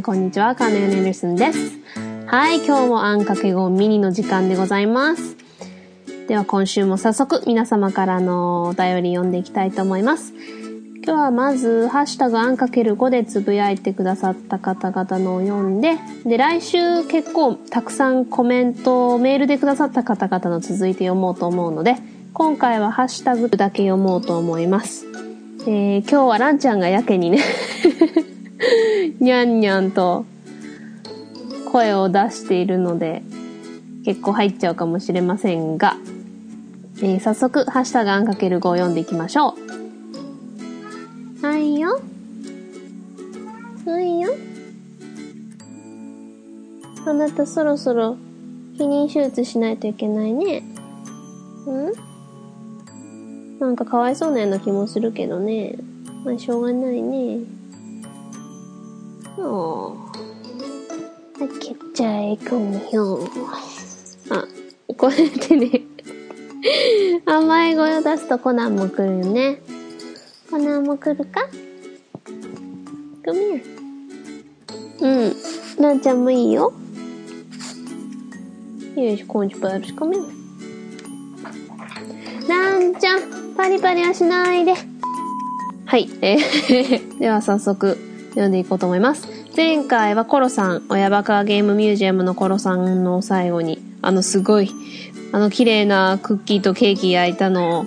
ん、こんにちは。カーネルネルスンです。はい、今日もあんかけ語ミニの時間でございます。では今週も早速皆様からのお便り読んでいきたいと思います。今日はまず、ハッシュタグあんかける5でつぶやいてくださった方々のを読んで、で、来週結構たくさんコメントをメールでくださった方々の続いて読もうと思うので、今回はハッシュタグだけ読もうと思います。えー、今日はランちゃんがやけにね、にゃんにゃんと声を出しているので、結構入っちゃうかもしれませんが、えー早速、ハッシュタグあんかける5を読んでいきましょう。はいよ。はいよ。あなたそろそろ避妊手術しないといけないね。ん？なんかかわいそうなような気もするけどね。まあしょうがないね。おー。開けちゃえ、こみよ。あ、こうやってね。甘い声を出すとコナンも来るよね。コナンも来るか ?Come here. うん。ランちゃんもいいよ。よし、コンチパルシコメン。ランちゃん、パリパリはしないで。はい。えーでは早速読んでいこうと思います。前回はコロさん、親バカゲームミュージアムのコロさんの最後に、あのすごい、あの綺麗なクッキーとケーキ焼いたのを、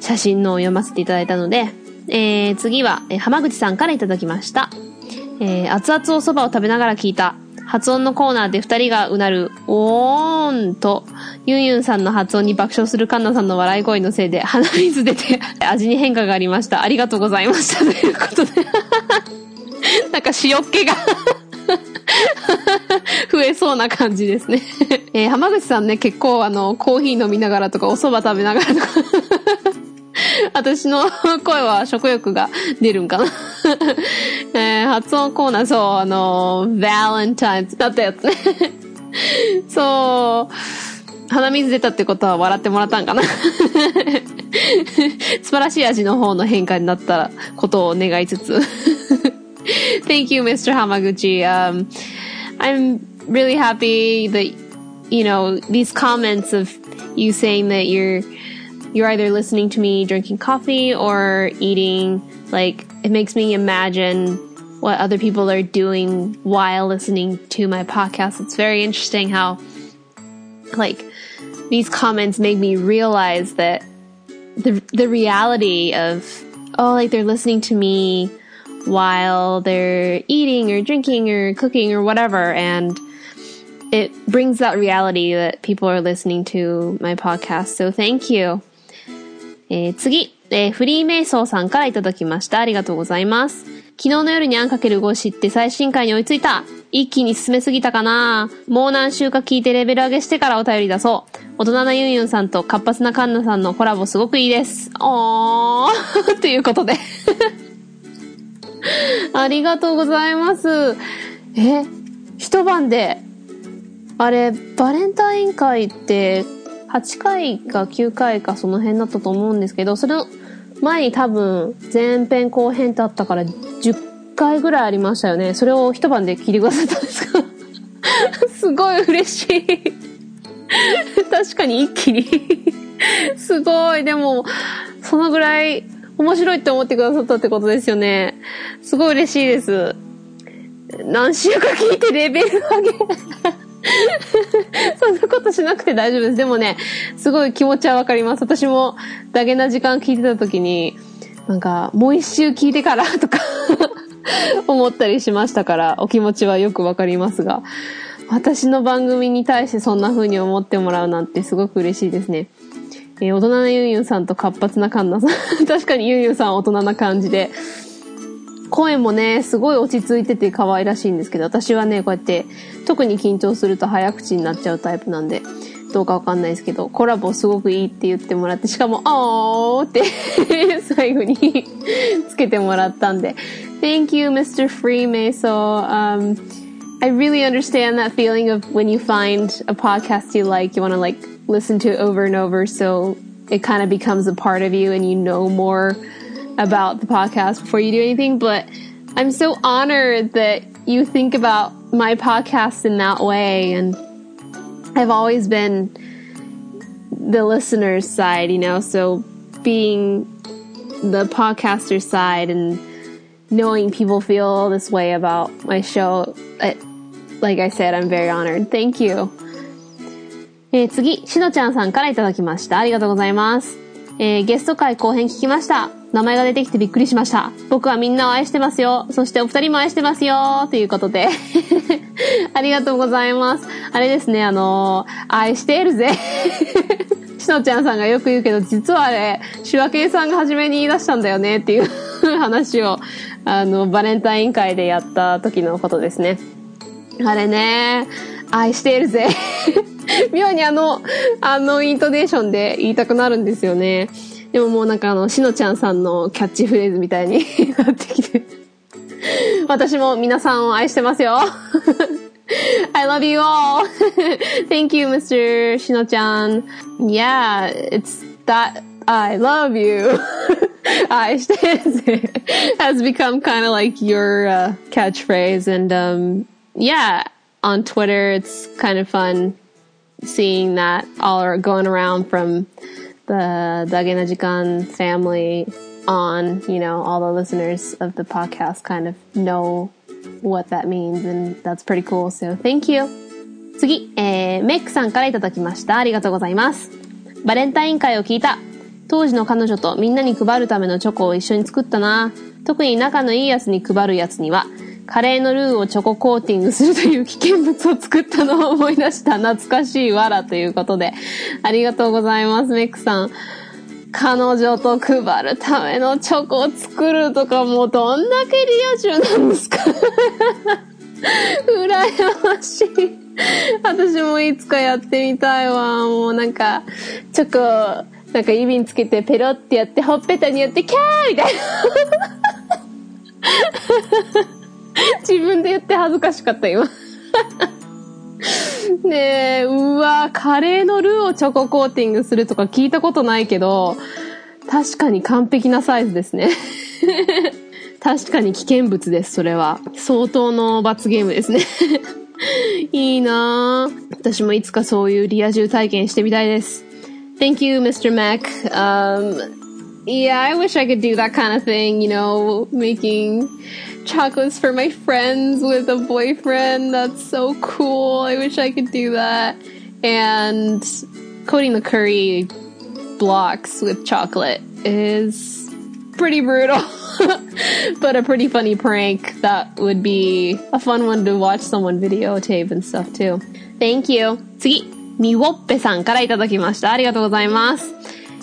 写真のを読ませていただいたので、えー、次は、浜口さんからいただきました。えー、熱々お蕎麦を食べながら聞いた。発音のコーナーで二人がうなる、おーんと、ユンユンさんの発音に爆笑するカンナさんの笑い声のせいで鼻水出て 味に変化がありました。ありがとうございました。ということで。なんか塩っ気が 増えそうな感じですね。えー浜口さんね、結構あの、コーヒー飲みながらとか、お蕎麦食べながらとか、私の声は食欲が出るんかな。えー発音コーナー、そう、あの、Valentine's だったやつね。そう、鼻水出たってことは笑ってもらったんかな。素晴らしい味の方の変化になったことを願いつつ。Thank you, Mr. Hamaguchi. Um, I'm really happy that, you know, these comments of you saying that you're, you're either listening to me drinking coffee or eating, like, it makes me imagine what other people are doing while listening to my podcast. It's very interesting how, like, these comments make me realize that the the reality of oh like they're listening to me while they're eating or drinking or cooking or whatever. And it brings that reality that people are listening to my podcast. So thank you えー次、えーフリーメイソーさんからいただきました。ありがとうございます。昨日の夜にあんかける5知って最新回に追いついた。一気に進めすぎたかなもう何週か聞いてレベル上げしてからお便り出そう。大人なユンユンさんと活発なカンナさんのコラボすごくいいです。おー ということで。ありがとうございます。え、一晩で、あれ、バレンタイン会って、8回か9回かその辺だったと思うんですけど、それの前に多分前編後編ってあったから10回ぐらいありましたよね。それを一晩で聞いてくださったんですかすごい嬉しい。確かに一気に。すごい。でも、そのぐらい面白いって思ってくださったってことですよね。すごい嬉しいです。何週か聞いてレベル上げ。そんなことしなくて大丈夫です。でもね、すごい気持ちはわかります。私も、ダゲな時間聞いてた時に、なんか、もう一周聞いてからとか、思ったりしましたから、お気持ちはよくわかりますが、私の番組に対してそんな風に思ってもらうなんてすごく嬉しいですね。えー大人なユンユンさんと活発なカンナさん。確かにユンユンさんは大人な感じで、声もね、すごい落ち着いてて可愛らしいんですけど、私はね、こうやって、特に緊張すると早口になっちゃうタイプなんで、どうかわかんないですけど、コラボすごくいいって言ってもらって、しかも、あーって最後につけてもらったんで、Thank you, Mr. Freemaso. Um, I really understand that feeling of when you find a podcast you like, you want to like listen to it over and over, so it kind of becomes a part of you and you know more about the podcast before you do anything. But I'm so honored that you think about my podcast in that way. And I've always been the listener's side, you know, so being the podcaster side and knowing people feel this way about my show, it, like I said, I'm very honored. Thank you. えー、次、しのちゃんさんからいただきました。ありがとうございます。えー、ゲスト会後編聞きました。 名前が出てきてびっくりしました。僕はみんなを愛してますよ。そしてお二人も愛してますよ。ということで。ありがとうございます。あれですね、あのー、愛しているぜ。しのちゃんさんがよく言うけど、実はあれ、手話系さんが初めに言い出したんだよねっていう話を、あの、バレンタイン会でやった時のことですね。あれね、愛しているぜ。妙にあの、あのイントネーションで言いたくなるんですよね。でももうなんかあの、しのちゃんさんのキャッチフレーズみたいになってきて。私も皆さんを愛してますよ。I love you all. Thank you, Mr. Shino-chan. Yeah, it's that I love you. I has become kind of like your uh, catchphrase. And um, yeah, on Twitter, it's kind of fun seeing that all are going around from the Dagenajikan family on, you know, all the listeners of the podcast kind of know what that means and that's pretty cool. So thank you. 次、えー、メックさんからいただきました。ありがとうございます。バレンタイン会を聞いた。当時の彼女とみんなに配るためのチョコを一緒に作ったな。特に仲のいいやつに配るやつには、カレーのルーをチョココーティングするという危険物を作ったのを思い出した懐かしいわらということで、ありがとうございます、メックさん。彼女と配るためのチョコを作るとかもうどんだけリア充なんですか羨ましい。私もいつかやってみたいわ。もうなんか、チョコ、なんか指につけてペロってやって、ほっぺたにやって、キャーみたいな。自分で言って恥ずかしかった今 ねえ、うわ、カレーのルーをチョココーティングするとか聞いたことないけど、確かに完璧なサイズですね。確かに危険物です、それは。相当の罰ゲームですね。いいな私もいつかそういうリア充体験してみたいです。Thank you, Mr. Mac. Um, yeah, I wish I could do that kind of thing, you know, making chocolates for my friends with a boyfriend. That's so cool. I wish I could do that. And coating the curry blocks with chocolate is pretty brutal. but a pretty funny prank that would be a fun one to watch someone videotape and stuff too. Thank you. 次、みwo っぺさんからいただきました。ありがとうございます。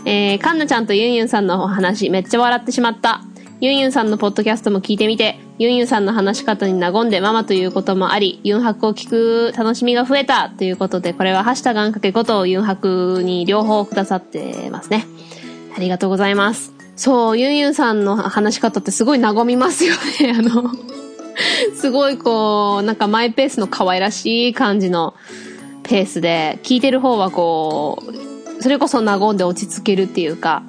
えー、かんなちゃんとゆんゆんさんのお話めっちゃ笑ってしまった。ユンユンさんのポッドキャストも聞いてみて、ユンユンさんの話し方に和んでママということもあり、ユンハクを聞く楽しみが増えたということで、これはハッシュタグんかけことユンハクに両方くださってますね。ありがとうございます。そう、ユンユンさんの話し方ってすごい和みますよね。あの、すごいこう、なんかマイペースの可愛らしい感じのペースで、聞いてる方はこう、それこそ和んで落ち着けるっていうか、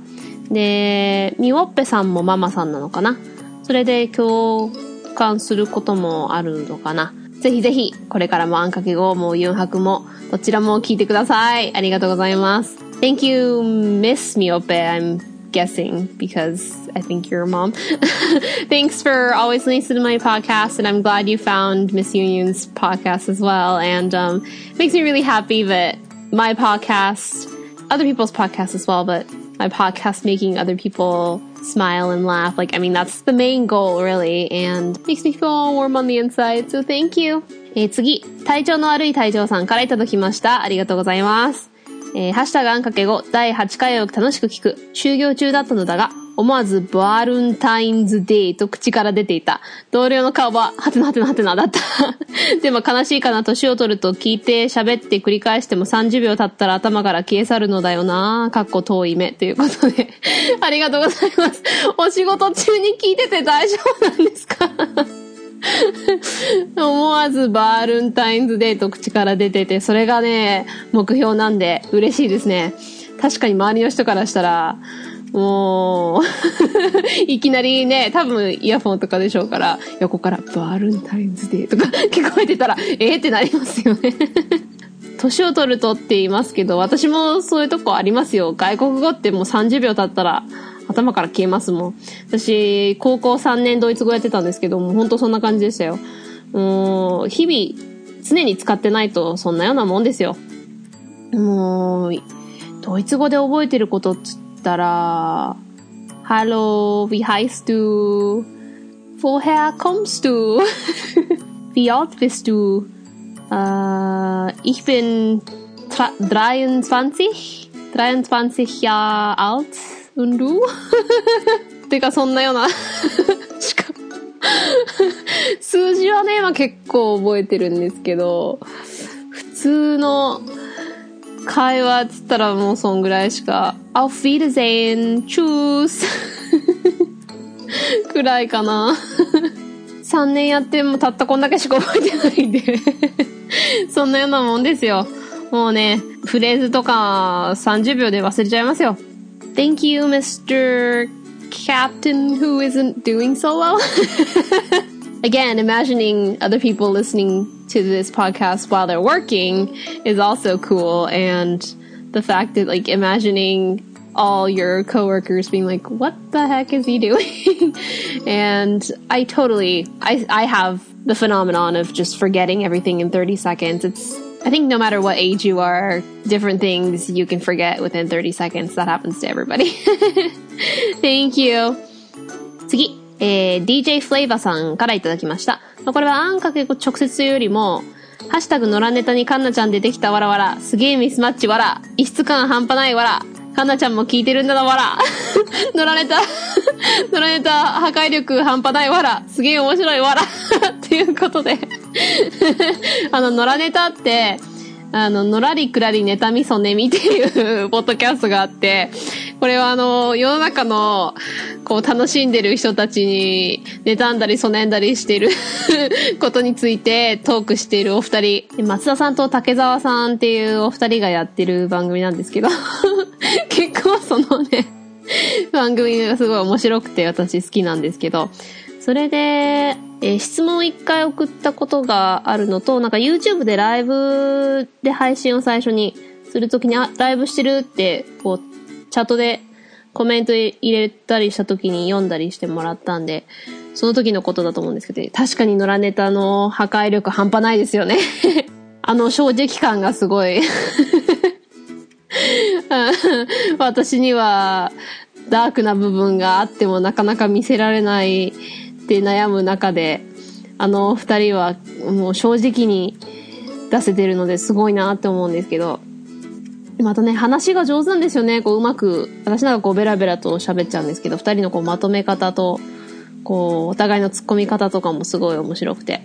で、みおっぺさんもママさんなのかなそれで共感することもあるのかなぜひぜひ、これからもあんかけ語もユンハクも、どちらも聞いてください。ありがとうございます。Thank you, Miss Miope. I'm guessing because I think you're a mom. Thanks for always listening to my podcast, and I'm glad you found Miss Union's podcast as well. And um, it makes me really happy that my podcast, other people's podcasts as well, but my podcast making other people smile and laugh. Like, I mean, that's the main goal, really, and makes me feel warm on the inside. So thank you. えー、次、体調の悪い隊長さんからいただきました。ありがとうございます。えー、ハッシュタグあんかけ後、第8回を楽しく聞く。就業中だったのだが、思わずバルンタインズデーと口から出ていた。同僚の顔は、はてなはてなはてなだった。でも悲しいかな、年を取ると聞いて喋って繰り返しても30秒経ったら頭から消え去るのだよな。かっこ遠い目ということで。ありがとうございます。お仕事中に聞いてて大丈夫なんですか？思わずバールンタインズデーと口から出てて、それがね、目標なんで嬉しいですね。確かに周りの人からしたら、もう、いきなりね、多分イヤフォンとかでしょうから、横からバルンタインズデーとか 聞こえてたら、えーってなりますよね 年を取るとって言いますけど、私もそういうとこありますよ。外国語ってもう30秒経ったら頭から消えますもん。私、高校3年ドイツ語やってたんですけどもう、本当そんな感じでしたよ。もう、日々、常に使ってないとそんなようなもんですよ。もう、ドイツ語で覚えてることっつ ったら、Hallo, wie heißt du? Woher kommst du? wie alt bist du? Uh, ich bin 23, 23 Jahre alt und du? てかそんなようなしか数字はね、まあ、結構覚えてるんですけど、普通の 会話つったらもうそんぐらいしか、アウフィールゼーン、チュースくらいかな。3年やってもたったこんだけしか覚えてないんで。そんなようなもんですよ。もうね、フレーズとか30秒で忘れちゃいますよ。Thank you, Mr. Captain who isn't doing so well.Again, imagining other people listening to this podcast while they're working is also cool. And the fact that like imagining all your coworkers being like, what the heck is he doing? and I totally, I, I have the phenomenon of just forgetting everything in 30 seconds. It's, I think no matter what age you are, different things you can forget within 30 seconds. That happens to everybody. Thank you. 次。えー、DJ フレイバさんからいただきました。ま、これはあんかけ直接というよりも、ハッシュタグ野良ネタにカンナちゃん出てきたわらわら、すげえミスマッチわら、異質感半端ないわら、カンナちゃんも聞いてるんだなわら、野良ネタ、野良ネタ破壊力半端ないわら、すげえ面白いわら、っていうことであの、野良ネタって、あの、のらりくらりネタみそねみっていうポッドキャストがあって、これはあの、世の中の、こう、楽しんでる人たちに、妬んだり、そねんだりしてる ことについてトークしているお二人、松田さんと竹澤さんっていうお二人がやってる番組なんですけど 結構そのね、番組がすごい面白くて私好きなんですけど、それで、えー、質問を一回送ったことがあるのと、なんか YouTube でライブで配信を最初にするときに、あ、ライブしてるって、こう、チャットでコメント入れたりしたときに読んだりしてもらったんで、その時のことだと思うんですけど、確かに野良ネタの破壊力半端ないですよね。あの正直感がすごい。私にはダークな部分があってもなかなか見せられないって悩む中で、あの二人はもう正直に出せてるのですごいなって思うんですけど、またね、話が上手なんですよね。こう、うまく、私なんかこう、ベラベラと喋っちゃうんですけど、二人のこう、まとめ方と、こう、お互いの突っ込み方とかもすごい面白くて。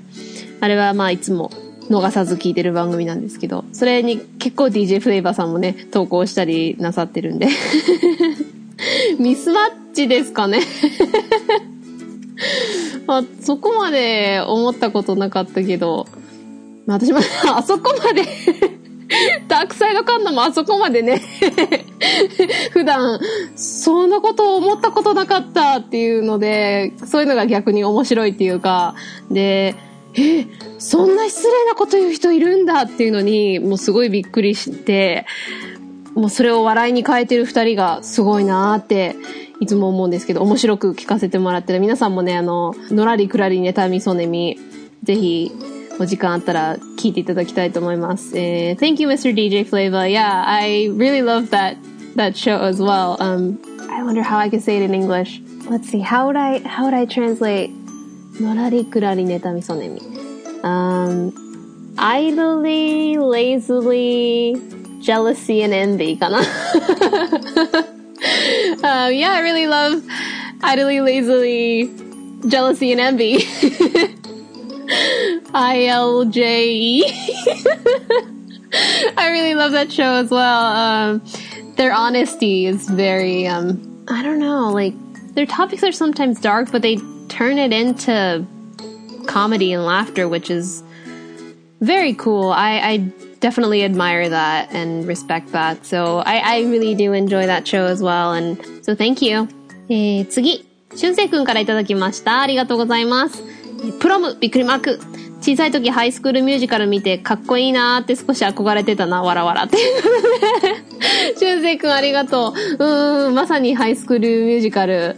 あれはまあ、いつも逃さず聞いてる番組なんですけど、それに結構 DJ フレーバーさんもね、投稿したりなさってるんで ミスマッチですかね あ、そこまで思ったことなかったけど、私も あそこまでダークサイドカンナもあそこまでね 普段、そんなことを思ったことなかったっていうので、そういうのが逆に面白いっていうか、で、え、そんな失礼なこと言う人いるんだっていうのに、もうすごいびっくりして、もうそれを笑いに変えてる二人がすごいなーっていつも思うんですけど、面白く聞かせてもらってる。皆さんもね、あの、のらりくらりネタみそねみ、ぜひ、お時間あったら聞いていただきたいと思います。えー、Thank you, Mr. DJ Flavor. Yeah, I really love that, that show as well. Um, I wonder how I can say it in English. Let's see, how would I, how would I translate のらりくらりネタみそねみ Um, idly, lazily, jealousy and envy かな um, yeah, I really love idly, lazily, jealousy, and envy. I L J E. I really love that show as well. Um, their honesty is very, um, I don't know, like, their topics are sometimes dark, but they turn it into comedy and laughter, which is very cool. I, I definitely admire that and respect that. So I, I really do enjoy that show as well. And so thank you. えー、次。俊生くんからいただきました。ありがとうございます。プロム、びっくりマーク。小さい時ハイスクールミュージカル見てかっこいいなーって少し憧れてたな、わらわらって。俊生くんありがとう。うん、まさにハイスクールミュージカル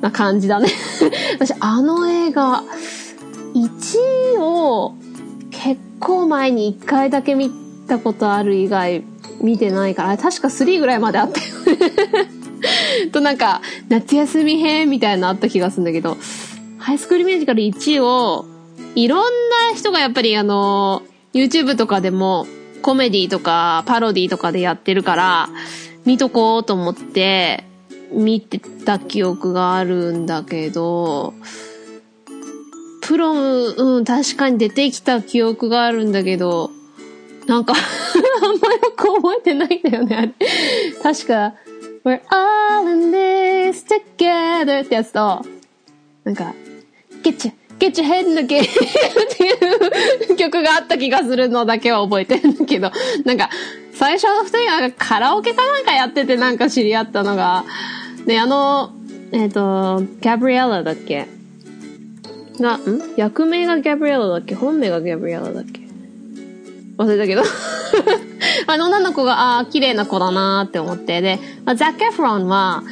な感じだね。私、あの映画、1を結構前に1回だけ見たことある以外見てないから、確か3ぐらいまであったよね。となんか、夏休み編みたいなのあった気がするんだけど、ハイスクールミュージカル1を、いろんな人がやっぱりあの、YouTube とかでも、コメディとかパロディとかでやってるから、見とこうと思って、見てた記憶があるんだけど、プロム、うん、確かに出てきた記憶があるんだけど、なんか あんまよく覚えてないんだよね、あれ。確か、We're all in this together ってやつと、なんか、Get your, get your head in the game っていう曲があった気がするのだけは覚えてるんだけど、なんか、最初の二人がカラオケかなんかやっててなんか知り合ったのが、ね、あの、えっ、ー、と、ギャブリエラだっけ？が、ん？役名がギャブリエラだっけ？本名がギャブリエラだっけ？忘れたけど あの女の子が、ああ、綺麗な子だなーって思って。で、まあ、ザック・エフロンは、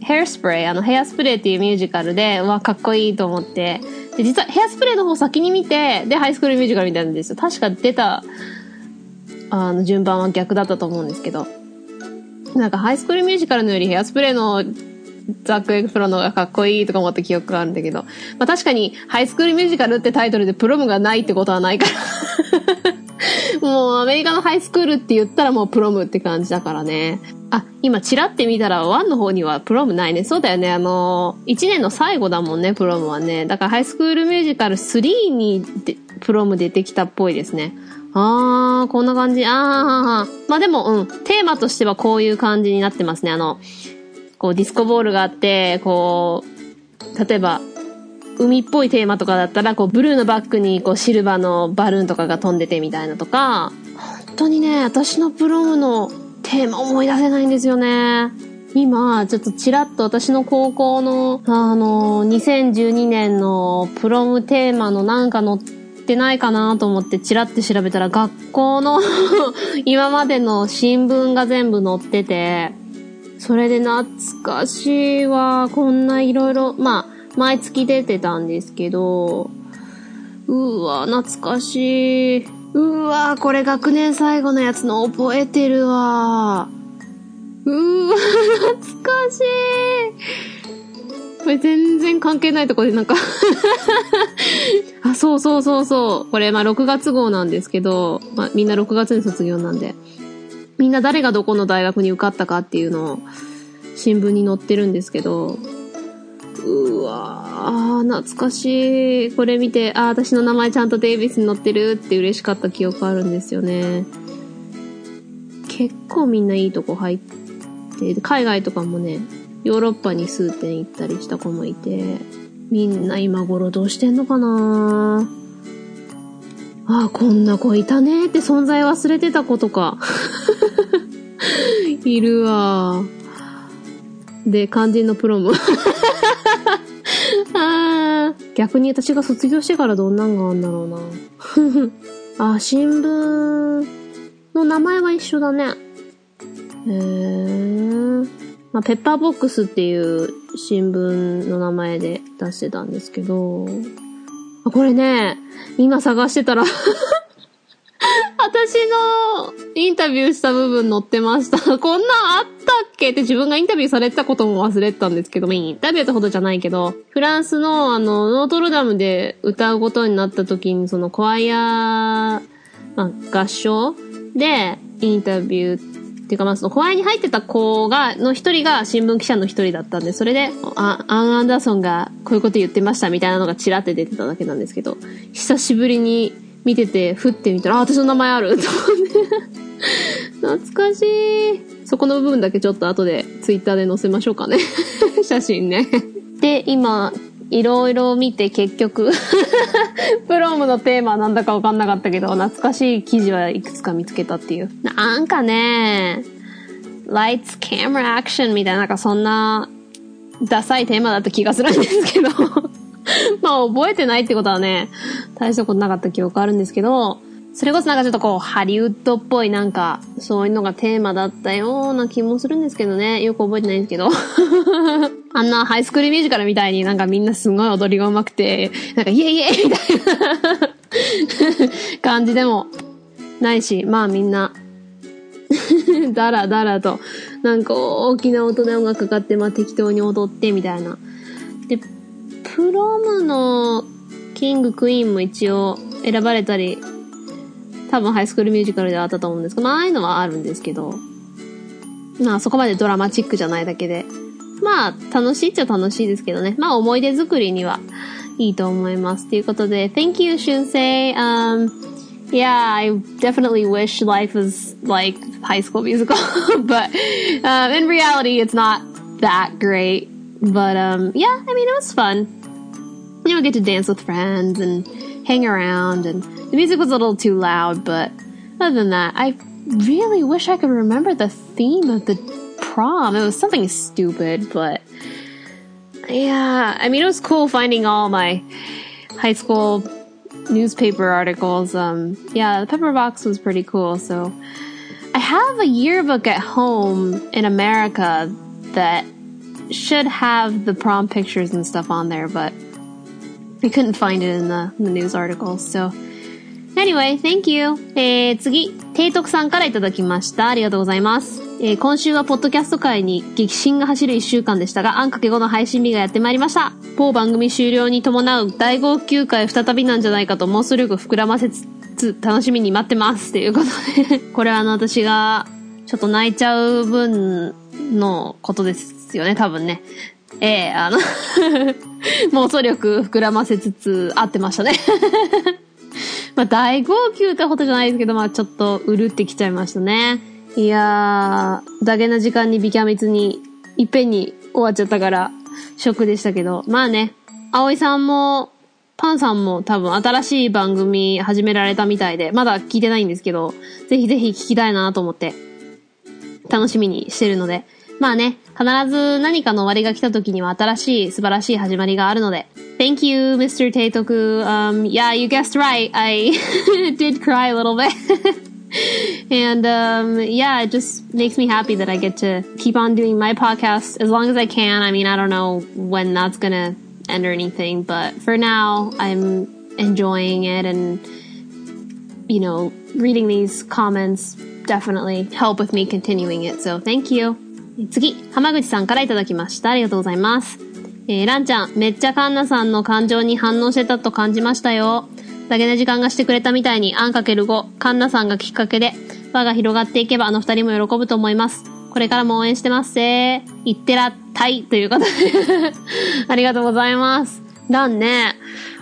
ヘアスプレー、あの、ヘアスプレーっていうミュージカルで、わ、かっこいいと思って。で、実はヘアスプレーの方先に見て、で、ハイスクールミュージカル見たいなんですよ。確か出た、あの、順番は逆だったと思うんですけど。なんか、ハイスクールミュージカルのよりヘアスプレーのザック・エグフロの方がかっこいいとか思った記憶があるんだけど。まあ確かに、ハイスクールミュージカルってタイトルでプロムがないってことはないから もうアメリカのハイスクールって言ったらもうプロムって感じだからね。あ、今チラって見たら1の方にはプロムないね。そうだよね。あの、1年の最後だもんね、プロムはね。だからハイスクールミュージカル3にプロム出てきたっぽいですね。あー、こんな感じ。あー、まあでも、うん。テーマとしてはこういう感じになってますね。あの、こうディスコボールがあって、こう、例えば、海っぽいテーマとかだったら、こう、ブルーのバッグに、こう、シルバーのバルーンとかが飛んでてみたいなとか、本当にね、私のプロムのテーマ思い出せないんですよね。今、ちょっとちらっと私の高校の、あの、2012年のプロムテーマのなんか載ってないかなと思ってチラって調べたら学校の 今までの新聞が全部載ってて、それで懐かしいわ。こんないろいろ、まあ、毎月出てたんですけど、うわ、懐かしい。うわ、これ学年最後のやつの覚えてるわ。うわ、懐かしい。これ全然関係ないとこでなんか あ、そうそうそうそう。これまあ6月号なんですけど、まあみんな6月に卒業なんで。みんな誰がどこの大学に受かったかっていうのを新聞に載ってるんですけど、うわー、懐かしい。これ見て、あ、私の名前ちゃんとデイビスに載ってるって嬉しかった記憶あるんですよね。結構みんないいとこ入って、海外とかもね、ヨーロッパに数点行ったりした子もいて、みんな今頃どうしてんのかなぁああ、こんな子いたねって存在忘れてた子とか。いるわ。で、肝心のプロも あ逆に私が卒業してからどんなんがあんだろうな。あ、新聞の名前は一緒だね。へー。まあ、ペッパーボックスっていう新聞の名前で出してたんですけど、これね、今探してたら私のインタビューした部分載ってました。こんなんあったっけ？って自分がインタビューされてたことも忘れてたんですけど、インタビューってほどじゃないけど、フランスのあの、ノートルダムで歌うことになった時に、そのコアイア、まあ、合唱でインタビューっていうかまあその、コアイに入ってた子が、の一人が新聞記者の一人だったんで、それで、あ、アン・アンダーソンがこういうこと言ってましたみたいなのがチラって出てただけなんですけど、久しぶりに見てて、ふってみたら、あ、私の名前あると思って。懐かしい。そこの部分だけちょっと後でツイッターで載せましょうかね。写真ね。で、今、いろいろ見て結局 プロムのテーマなんだかわかんなかったけど、懐かしい記事はいくつか見つけたっていう。なんかね、lights, camera, action みたいな、なんかそんな、ダサいテーマだった気がするんですけど まあ覚えてないってことはね、大したことなかった記憶あるんですけど、それこそなんかちょっとこう、ハリウッドっぽいなんか、そういうのがテーマだったような気もするんですけどね。よく覚えてないんですけど。あんなハイスクールミュージカルみたいになんかみんなすごい踊りが上手くて、なんかイエイイエイみたいな感じでもないし、まあみんなだらだらと、なんか大きな音で音楽かかって、まあ適当に踊ってみたいな。で、プロムのキングクイーンも一応選ばれたり多分ハイスクールミュージカルではあったと思うんですけど、まあ、ああいうのはあるんですけど、まあ、そこまでドラマチックじゃないだけで、まあ、楽しいっちゃ楽しいですけどね。まあ、思い出作りにはいいと思います。ということで、Thank you, Shunsei. Um, yeah, I definitely wish life was like High School Musical, but um, in reality, it's not that great. But um, yeah, I mean, it was fun. You know, get to dance with friends and hang around and the music was a little too loud, but other than that, I really wish I could remember the theme of the prom. It was something stupid, but yeah, I mean, it was cool finding all my high school newspaper articles. Um, yeah, the pepper box was pretty cool. So I have a yearbook at home in America that should have the prom pictures and stuff on there, but I couldn't find it in the, in the news articles. So Anyway, thank you. えー、次、提督さんからいただきました。ありがとうございます。えー、今週はポッドキャスト界に激震が走る一週間でしたが、あんかけ後の配信日がやってまいりました。某番組終了に伴う大号泣会再びなんじゃないかと妄想力膨らませつつ、楽しみに待ってます。ということでこれはあの、私が、ちょっと泣いちゃう分のことですよね、多分ね。ええー、あの 妄想力膨らませつつ、合ってましたね。まあ、大号泣ってほどじゃないですけど、まあ、ちょっと、うるってきちゃいましたね。いやー、だけな時間にビキャミツに、いっぺんに終わっちゃったから、ショックでしたけど、まあね、葵さんも、パンさんも多分新しい番組始められたみたいで、まだ聞いてないんですけど、ぜひぜひ聞きたいなと思って、楽しみにしてるので、まあね、必ず何かの終わりが来た時には新しい素晴らしい始まりがあるので。Thank you, Mr. Teitoku. Um, yeah, you guessed right. I did cry a little bit. and um, yeah, it just makes me happy that I get to keep on doing my podcast as long as I can. I mean, I don't know when that's gonna end or anything, but for now, I'm enjoying it and you know, reading these comments definitely help with me continuing it. So thank you. 次、浜口さんからいただきました。ありがとうございます。えー、ランちゃん、めっちゃカンナさんの感情に反応してたと感じましたよ。だけな時間がしてくれたみたいに、あんかける5、カンナさんがきっかけで、輪が広がっていけばあの二人も喜ぶと思います。これからも応援してますせいってらったいということで ありがとうございます。ランね、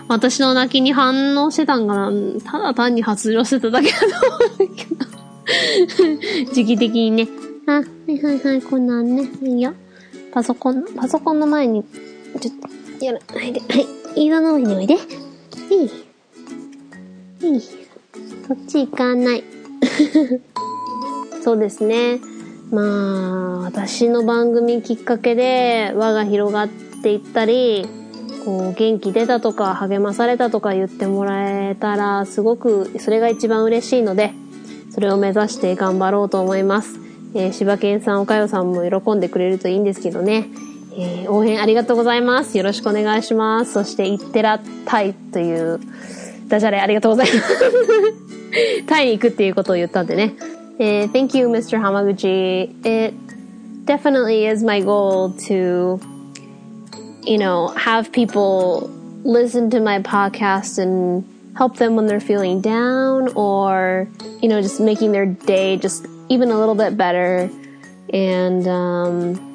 私の泣きに反応してたんかなただ単に発情してただけだと思うんだけど 時期的にね、あ、はいはいはい、こんなんね。いいよ。パソコン、パソコンの前に、ちょっと、やらないで。はい。色の上においで。いい。いい。そっち行かない。そうですね。まあ、私の番組きっかけで輪が広がっていったり、こう、元気出たとか励まされたとか言ってもらえたら、すごくそれが一番嬉しいので、それを目指して頑張ろうと思います。えー、柴犬さん、岡代さんも喜んでくれるといいんですけどね。えー、応援ありがとうございます。よろしくお願いします。そして、いってらったいという、ダジャレありがとうございます。タイに行くっていうことを言ったんでね。えー、Thank you, Mr. Hamaguchi. It definitely is my goal to, you know, have people listen to my podcast and help them when they're feeling down or, you know, just making their day just even a little bit better. And um,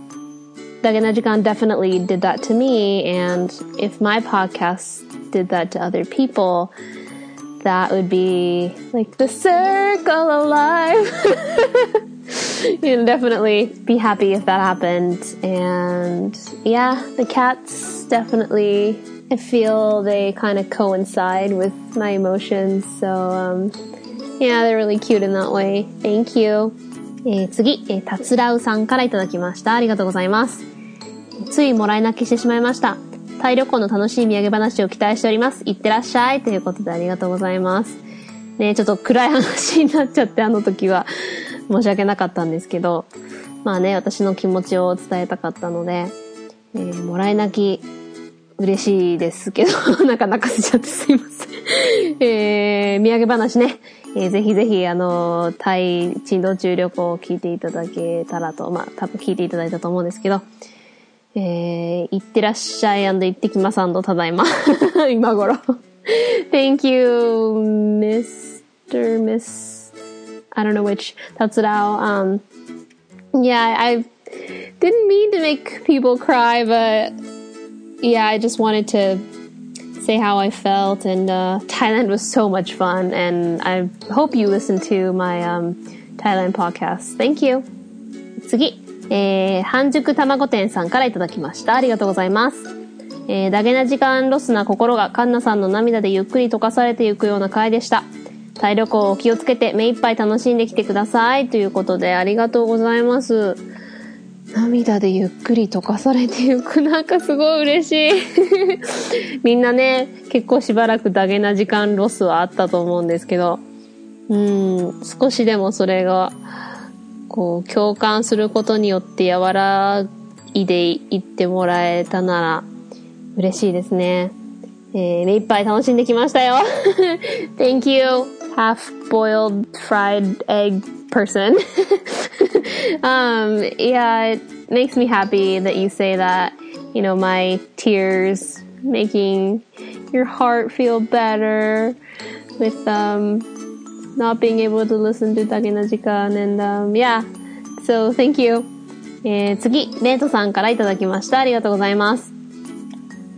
Daganajikan definitely did that to me. And if my podcast did that to other people, that would be like the circle of life. you know, definitely be happy if that happened. And yeah, the cats definitely, I feel they kind of coincide with my emotions. So, um, yeah, they're really cute in that way. Thank you. えー、次、えー、たつらうさんからいただきました。ありがとうございます。ついもらい泣きしてしまいました。タイ旅行の楽しい土産話を期待しております。いってらっしゃい。ということでありがとうございます。ね、ちょっと暗い話になっちゃって、あの時は申し訳なかったんですけど、まあね、私の気持ちを伝えたかったので、えー、もらい泣き、嬉しいですけど、なんか泣かせちゃってすいません。えー、土産話ね、えー、ぜひぜひ、あの、タイ珍道中旅行を聞いていただけたらと、まあ、多分聞いていただいたと思うんですけど、えー、行ってらっしゃい行ってきますただいま。今頃。Thank you, Mr. Miss. I don't know which. That's it out. Um, yeah, I didn't mean to make people cry, but yeah, I just wanted to say how I felt. And uh, Thailand was so much fun. And I hope you listen to my um, Thailand podcast. Thank you. 次。えー、半熟卵店さんからいただきました。ありがとうございます。えー、ダゲな時間ロスな心がカンナさんの涙でゆっくり溶かされていくような回でした。タイ旅行を気をつけて目いっぱい楽しんできてください。ということでありがとうございます。涙でゆっくり溶かされていく。なんかすごい嬉しい。みんなね、結構しばらくダゲな時間ロスはあったと思うんですけど、うん、少しでもそれが、こう、共感することによって和らいでいってもらえたなら嬉しいですね。えー、目いっぱい楽しんできましたよ。Thank you, half-boiled fried egg person. um, yeah, it makes me happy that you say that. You know, my tears making your heart feel better with um not being able to listen to Dage na Jikan and um yeah. So thank you. えー、次、レイトさんからいただきました。ありがとうございます。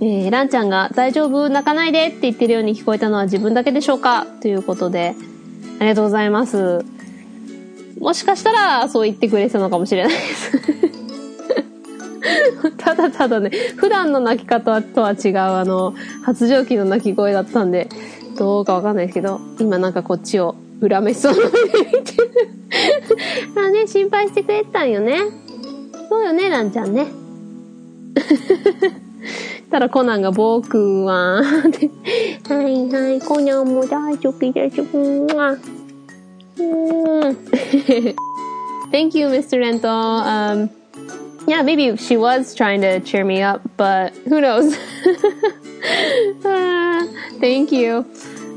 えー、ランちゃんが大丈夫？泣かないでって言ってるように聞こえたのは自分だけでしょうか？ということで、ありがとうございます。もしかしたらそう言ってくれそうなのかもしれないです ただただね、普段の泣き方とは違うあの、発情期の泣き声だったんで、どうかわかんないですけど、今なんかこっちを恨めそうな目で見てる。あね、心配してくれてたんよね。そうよね、ランちゃんね。たらコナンが僕は、はいはい、コナンも大丈夫です。Thank you, Mr. Rento. Um, yeah, maybe she was trying to cheer me up, but who knows? Thank you.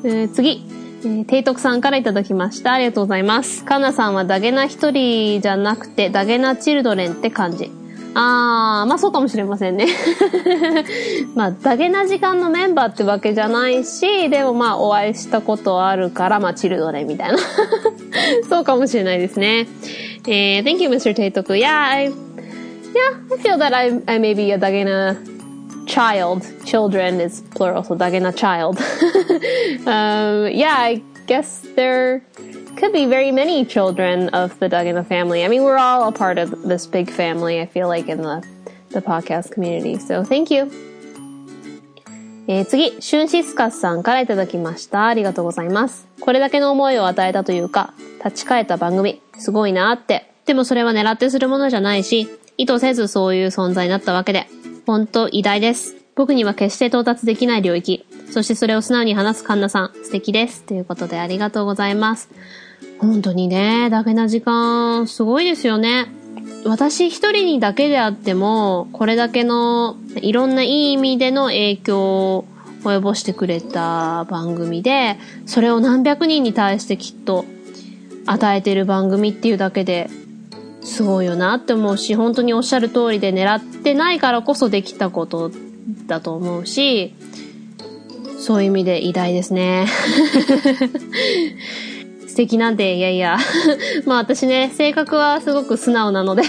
えー、次。えー、提督さんからいただきました。ありがとうございます。カナさんはダゲナ一人じゃなくて、ダゲナチルドレンって感じ。あー、まあそうかもしれませんね。まあ、ダゲな時間のメンバーってわけじゃないし、でもまあお会いしたことあるから、まあチルドレみたいな。そうかもしれないですね。えー、Thank you, Mr. 提督。Yeah, I, yeah, I feel that I, I may be a Dagena child. Children is plural, so Dagena child. um, yeah, I guess they're could be very many children of the Dagena family. I mean, we're all a part of this big family, I feel like, in the, the podcast community. So thank you. えー、次、シュンシスカスさんからいただきました。ありがとうございます。これだけの思いを与えたというか、立ち返った番組、すごいなって。でもそれは狙ってするものじゃないし、意図せずそういう存在になったわけで、本当偉大です。僕には決して到達できない領域。そしてそれを素直に話すカンナさん、素敵です。ということでありがとうございます。本当にね、だけな時間、すごいですよね。私一人にだけであっても、これだけのいろんないい意味での影響を及ぼしてくれた番組で、それを何百人に対してきっと与えてる番組っていうだけで、すごいよなって思うし、本当におっしゃる通りで狙ってないからこそできたことだと思うし、そういう意味で偉大ですね。素敵なんて、いやいや。まあ私ね、性格はすごく素直なので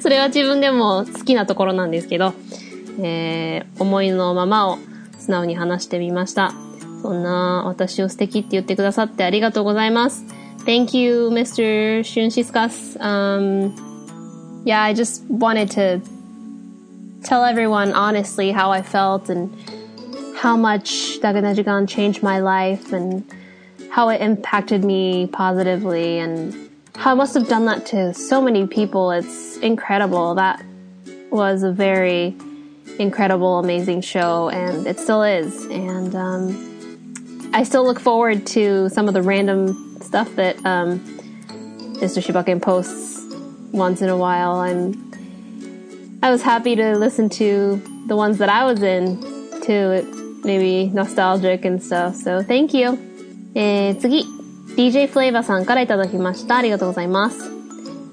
それは自分でも好きなところなんですけど、えー、思いのままを素直に話してみました。そんな私を素敵って言ってくださってありがとうございます。Thank you, Mr. Shunshiskas. Um, yeah, I just wanted to tell everyone honestly how I felt and how much Dagenajigan changed my life and how it impacted me positively and how I must have done that to so many people. It's incredible. That was a very incredible, amazing show, and it still is. And um, I still look forward to some of the random stuff that um, Mr. Shibaken posts once in a while. I'm I was happy to listen to the ones that I was in too. Maybe nostalgic and stuff. So thank you. えー、次。DJ フレーバーさんからいただきました。ありがとうございます。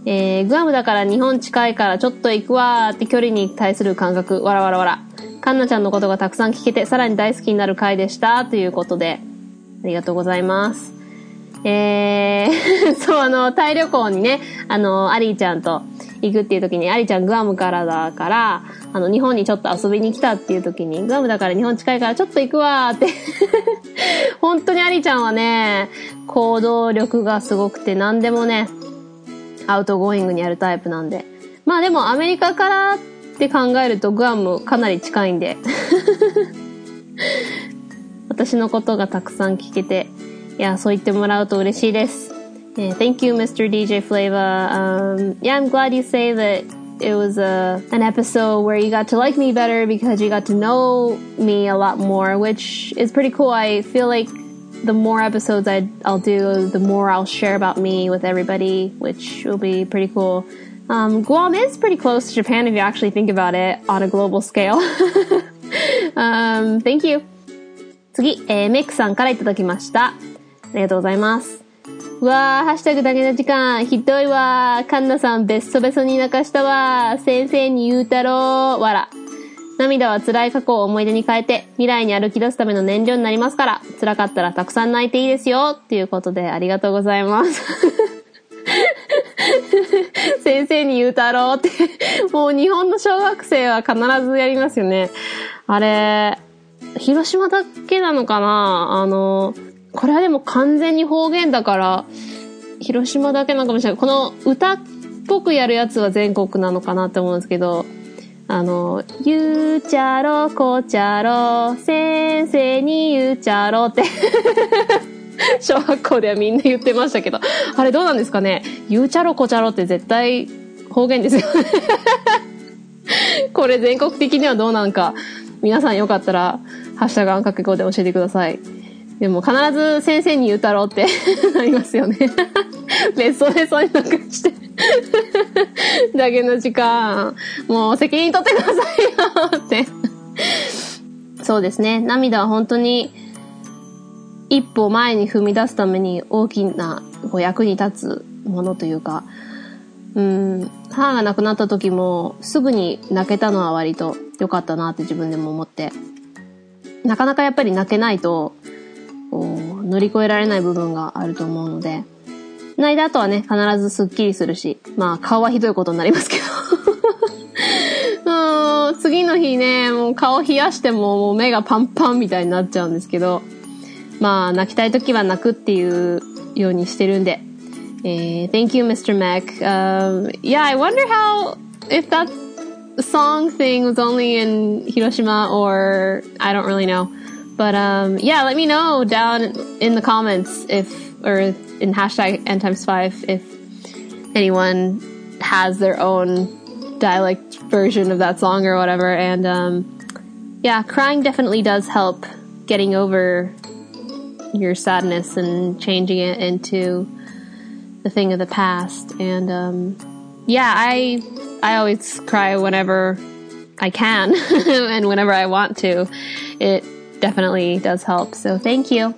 えー、グアムだから日本近いからちょっと行くわーって距離に対する感覚、わらわらわら。カンナちゃんのことがたくさん聞けて、さらに大好きになる回でした。ということで、ありがとうございます。えー、そう、あの、タイ旅行にね、あの、アリーちゃんと行くっていう時に、アリーちゃんグアムからだから、あの、日本にちょっと遊びに来たっていう時に、グアムだから日本近いからちょっと行くわーって 本当にアリーちゃんはね、行動力がすごくて何でもね、アウトゴーイングにやるタイプなんで。まあでもアメリカからって考えるとグアムかなり近いんで 私のことがたくさん聞けて、いや、そう言ってもらうと嬉しいです。Yeah, thank you, Mr. DJ Flavor. Um, yeah, I'm glad you say that it was a an episode where you got to like me better because you got to know me a lot more, which is pretty cool. I feel like the more episodes I, I'll do, the more I'll share about me with everybody, which will be pretty cool. Um, Guam is pretty close to Japan if you actually think about it on a global scale. um, thank you. 次、えー、メックさんからいただきました。ありがとうございます。 わー、ハッシュタグだけの時間、ひどいわー。カンナさん、ベッソベソに泣かしたわー。先生に言うたろー。わら。涙は辛い過去を思い出に変えて、未来に歩き出すための燃料になりますから、辛かったらたくさん泣いていいですよ。っていうことで、ありがとうございます。先生に言うたろうって。もう日本の小学生は必ずやりますよね。あれ、広島だけなのかな？あの、これはでも完全に方言だから、広島だけなのかもしれない。この歌っぽくやるやつは全国なのかなって思うんですけど、あの、ゆうちゃろ、こちゃろ、先生にゆうちゃろって 小学校ではみんな言ってましたけど、あれどうなんですかね？ゆうちゃろ、こちゃろって絶対方言ですよ これ全国的にはどうなんか、皆さんよかったら、ハッシュタグあんかけ語で教えてください。でも必ず先生に言うたろうって なりますよね。別荘でそういうのかして。だけの時間、もう責任取ってくださいよって。そうですね。涙は本当に一歩前に踏み出すために大きなこう役に立つものというか、うん、母が亡くなった時もすぐに泣けたのは割と良かったなって自分でも思って、なかなかやっぱり泣けないとこう乗り越えられない部分があると思うので、泣いた後はね、必ずスッキリするし、まあ顔はひどいことになりますけども う次の日ね、もう顔冷やしてももう目がパンパンみたいになっちゃうんですけど、まあ泣きたい時は泣くっていうようにしてるんで、えー、Thank you, Mr. Mac. Um, yeah, I wonder how, if that song thing was only in Hiroshima or I don't really know. But um, yeah, let me know down in the comments if, or in hashtag n times five, if anyone has their own dialect version of that song or whatever. And um, yeah, crying definitely does help getting over your sadness and changing it into the thing of the past. And um, yeah, I I always cry whenever I can and whenever I want to. It definitely does help. So thank you.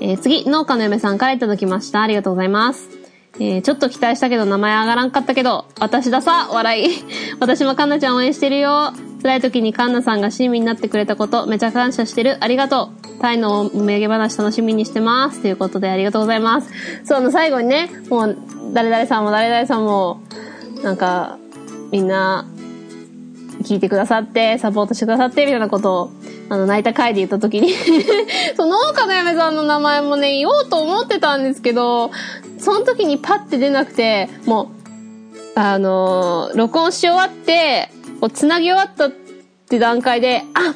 えー、次、農家の嫁さんからいただきました。ありがとうございます。えー、ちょっと期待したけど名前上がらんかったけど、私ださ笑い。私もカンナちゃん応援してるよ。辛い時にカンナさんが親身になってくれたこと、めちゃ感謝してる。ありがとう。タイのお土産話楽しみにしてます。ということでありがとうございます。そう、あの、最後にね、もう、誰々さんも誰々さんも、なんか、みんな、聞いてくださって、サポートしてくださって、みたいなことをあの、泣いた回で言った時に その農家の嫁さんの名前もね、言おうと思ってたんですけど、その時にパッて出なくて、もう、あのー、録音し終わって、こう、つなぎ終わったって段階で、あ、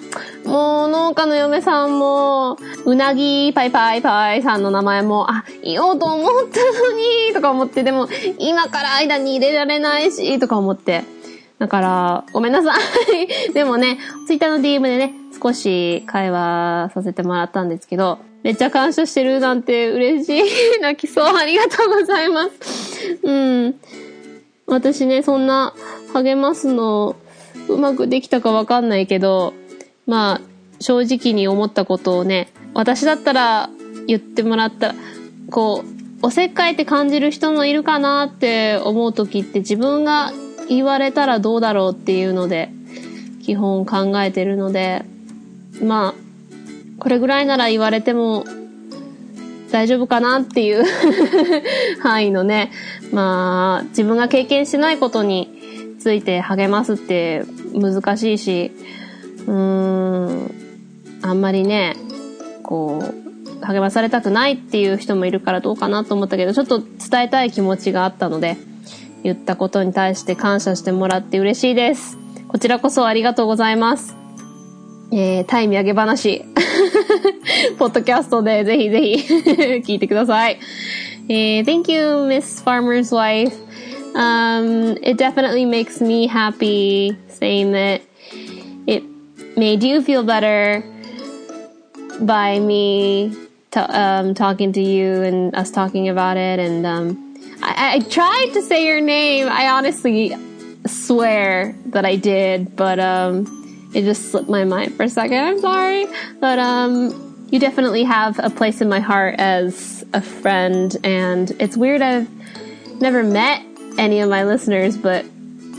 もう農家の嫁さんも、うなぎパイパイパイさんの名前も、あ、言おうと思ったのに、とか思って、でも、今から間に入れられないし、とか思って。だから、ごめんなさい。でもね、ツイッターの DM でね、少し会話させてもらったんですけど、めっちゃ感謝してるなんて嬉しい。泣きそう。ありがとうございます。うん。私ね、そんな励ますのうまくできたかわかんないけど、まあ、正直に思ったことをね、私だったら言ってもらったら、こう、おせっかいって感じる人もいるかなって思う時って自分が言われたらどうだろうっていうので、基本考えてるので、まあ、これぐらいなら言われても大丈夫かなっていう 範囲のね、まあ、自分が経験しないことについて励ますって難しいし、うーん、あんまりね、こう、励まされたくないっていう人もいるからどうかなと思ったけど、ちょっと伝えたい気持ちがあったので、言ったことに対して感謝してもらって嬉しいです。こちらこそありがとうございます。えー、タイ土産話。ポッドキャストでぜひぜひ聞いてください。えー、thank you, Miss Farmer's Wife. Um, it definitely makes me happy saying that it made you feel better by me um, talking to you and us talking about it. And um, I, I tried to say your name. I honestly swear that I did, but um, it just slipped my mind for a second. I'm sorry, but um, you definitely have a place in my heart as a friend, and it's weird. I've never met any of my listeners, but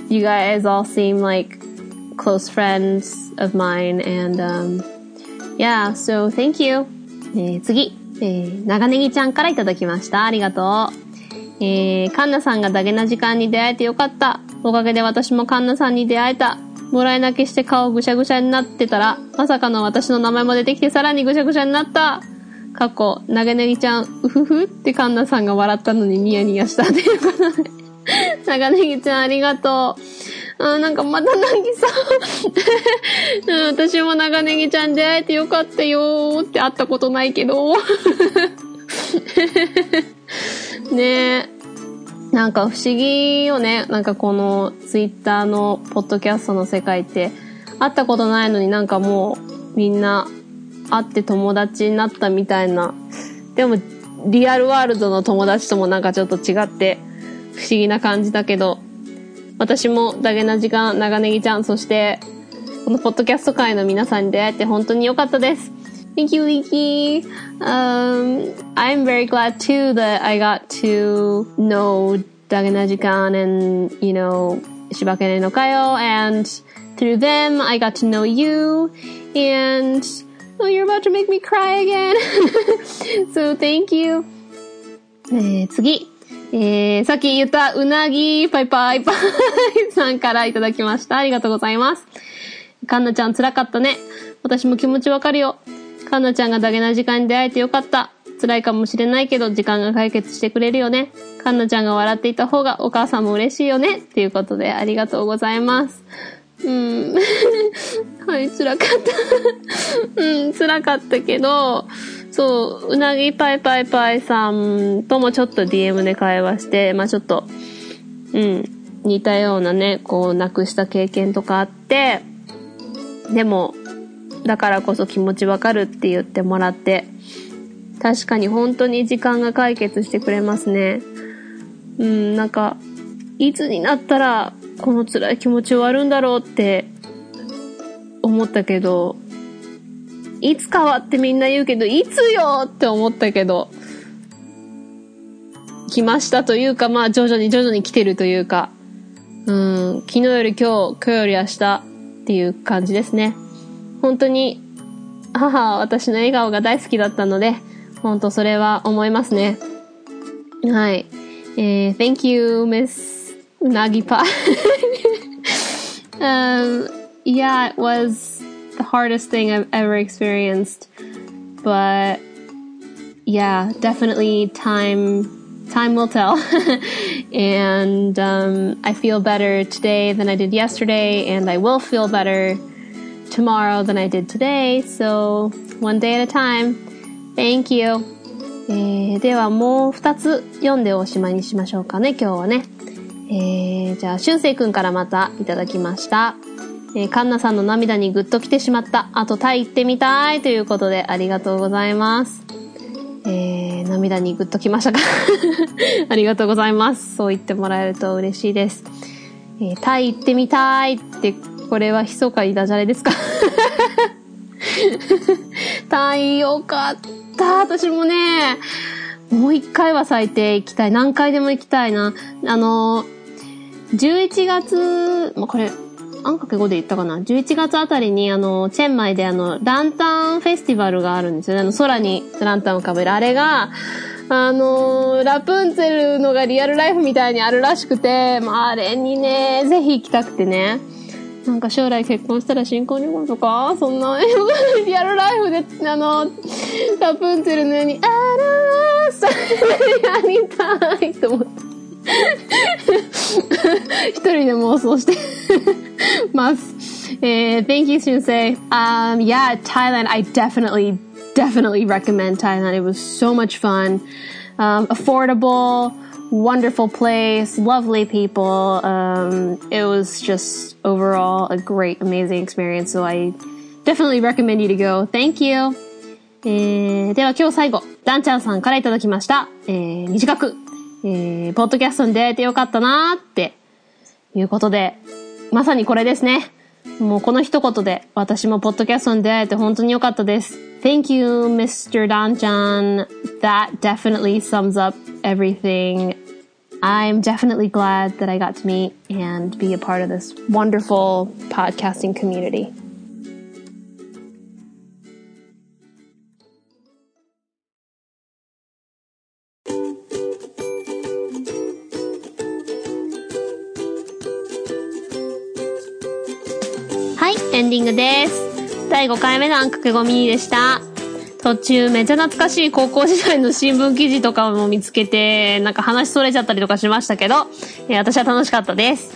you guys all seem like close friends of mine, and um, yeah, so thank you. えー、次、えー、長ネギちゃんからいただきました。ありがとう。 えー、カンナさんがダゲな時間に出会えてよかった。おかげで私もカンナさんに出会えた。もらい泣きして顔ぐしゃぐしゃになってたら、まさかの私の名前も出てきてさらにぐしゃぐしゃになった。過去、投げネギちゃん、うふふってカンナさんが笑ったのにニヤニヤしたということで。長ネギちゃんありがとう。あなんかまた泣きそう。私も長ネギちゃん出会えてよかったよーって会ったことないけど。ねえ。なんか不思議よね。なんかこのツイッターのポッドキャストの世界って会ったことないのになんかもうみんな会って友達になったみたいな。でもリアルワールドの友達ともなんかちょっと違って不思議な感じだけど、私もダゲな時間、長ネギちゃん、そして、このポッドキャスト界の皆さんに出会えて本当に良かったです。Thank you, Leaky. Um, I'm very glad too that I got to know Dagana Jikan and, you know, Shibakene no Kayo, and through them I got to know you, and oh, you're about to make me cry again. so thank you. えー、次。えー、さっき言ったうなぎパイパイパイさんからいただきました。ありがとうございます。かんなちゃん辛かったね。私も気持ちわかるよ。かんなちゃんがダゲな時間に出会えてよかった。辛いかもしれないけど、時間が解決してくれるよね。かんなちゃんが笑っていた方がお母さんも嬉しいよね。っていうことで、ありがとうございます。うん。はい、辛かった。うん、辛かったけど、そう、うなぎパイパイパイさんともちょっと DM で会話して、まあちょっと、うん、似たようなね、こう、なくした経験とかあって、でも、だからこそ気持ちわかるって言ってもらって、確かに本当に時間が解決してくれますね。うん、なんか、いつになったらこの辛い気持ち終わるんだろうって思ったけど、いつかはってみんな言うけど、いつよって思ったけど、来ましたというか、まあ徐々に徐々に来てるというか、うん、昨日より今日、今日より明日っていう感じですね。本当に、母は私の笑顔が大好きだったので、本当それは思いますね。はい。えー、thank you, Miss Nagipa. um, yeah, it was the hardest thing I've ever experienced. But yeah, definitely time time will tell. and um, I feel better today than I did yesterday, and I will feel better tomorrow than I did today. So, one day at a time. Thank you. えー、ではもう二つ読んでおしまいにしましょうかね、今日はね。えー、じゃあ、しゅんせいくんからまたいただきました。えー、カンナさんの涙にグッと来てしまった。あとタイ行ってみたいということでありがとうございます。えー、涙にグッときましたか？ありがとうございます。そう言ってもらえると嬉しいです。えー、タイ行ってみたいって、これは密かにダジャレですか？タイよかった。私もね、もう一回は最低行きたい。何回でも行きたいな。あの、11月、もうこれ、あんかけ語で言ったかな ?11 月あたりに、あの、チェンマイであの、ランタンフェスティバルがあるんですよね。あの、空にランタンをかべる。あれが、あのラプンツェルのがリアルライフみたいにあるらしくて、まあ、あれにね、ぜひ行きたくてね。なんか将来結婚したら新婚旅行とか、そんな、リアルライフで、あの、ラプンツェルのように、あらー、それやりたいと思って。一人で妄想してます。Uh, thank you, Shunsei. Um, yeah, Thailand, I definitely, definitely recommend Thailand. It was so much fun. Um, affordable, wonderful place, lovely people. Um, it was just overall a great, amazing experience. So I definitely recommend you to go. Thank you. えー、では今日最後、ダンちゃんさんからいただきました。えー、短くえー、ポッドキャストに出会えてよかったなーっていうことで、まさにこれですね。もうこの一言で私もポッドキャストに出会えて本当によかったです。Thank you, Mr. Donjon. That definitely sums up everything. I'm definitely glad that I got to meet and be a part of this wonderful podcasting community. Hi, ending this. 第5回目のあんかけごみでした。途中めっちゃ懐かしい高校時代の新聞記事とかも見つけて、なんか話それちゃったりとかしましたけど、えー、私は楽しかったです。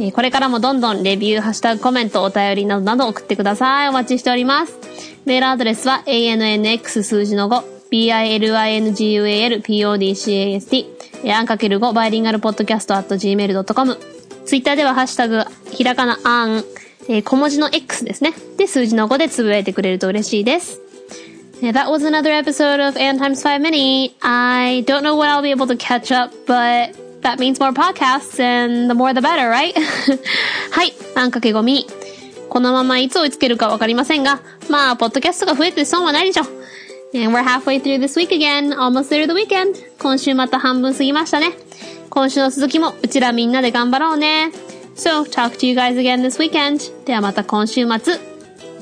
えー、これからもどんどんレビュー、ハッシュタグ、コメント、お便りなどなど送ってください。お待ちしております。メールアドレスは ANNX 数字の5、bilingualpodcast、アンかける5バイリンガルポッドキャスト at gmail.com。ツイッターではハッシュタグ、ひらかなあん、えー、小文字の X ですね。で、数字の5でつぶやいてくれると嬉しいです。That was another episode of Ann Times 5 Mini. I don't know when I'll be able to catch up, but that means more podcasts and the more the better, right? はい、あんかけごみ。このままいつ追いつけるかわかりませんが、まあ、ポッドキャストが増えて損はないでしょ。And we're halfway through this week again, almost through the weekend. 今週また半分過ぎましたね。今週の続きも、うちらみんなで頑張ろうね。So, talk to you guys again this weekend. ではまた今週末。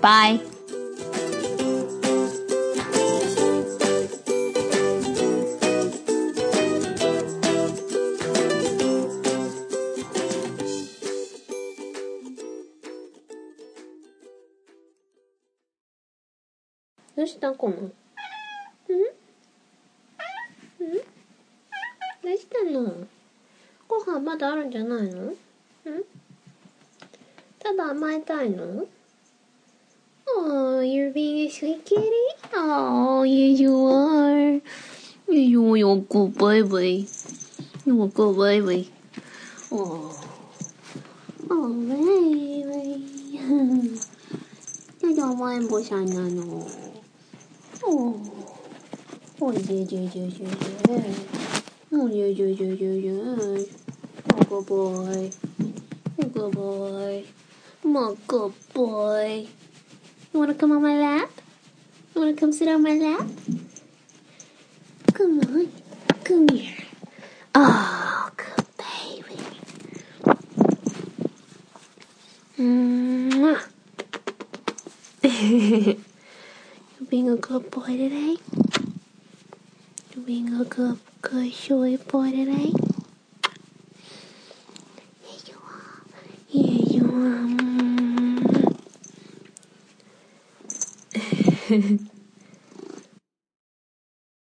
Bye! どうしたこのうん？うん？どうしたの？ご飯まだあるんじゃないの？ただ甘えたいの Oh, you're being a sweet kitty? Oh, yes you are. You're, you're a good baby. You're a good baby. Oh. Oh, baby. じゃあ甘えん坊さんなの。おおいじゅじゅじゅじゅじゅ。おじゅじゅじゅじゅじゅ。Oh, good boy. Good boy. My good boy. You wanna come on my lap? You wanna come sit on my lap? Come on. Come here. Oh, good baby. Mwah. you being a good boy today? You're being a good, good, showy boy today? Mm-hmm. 嘿 嘿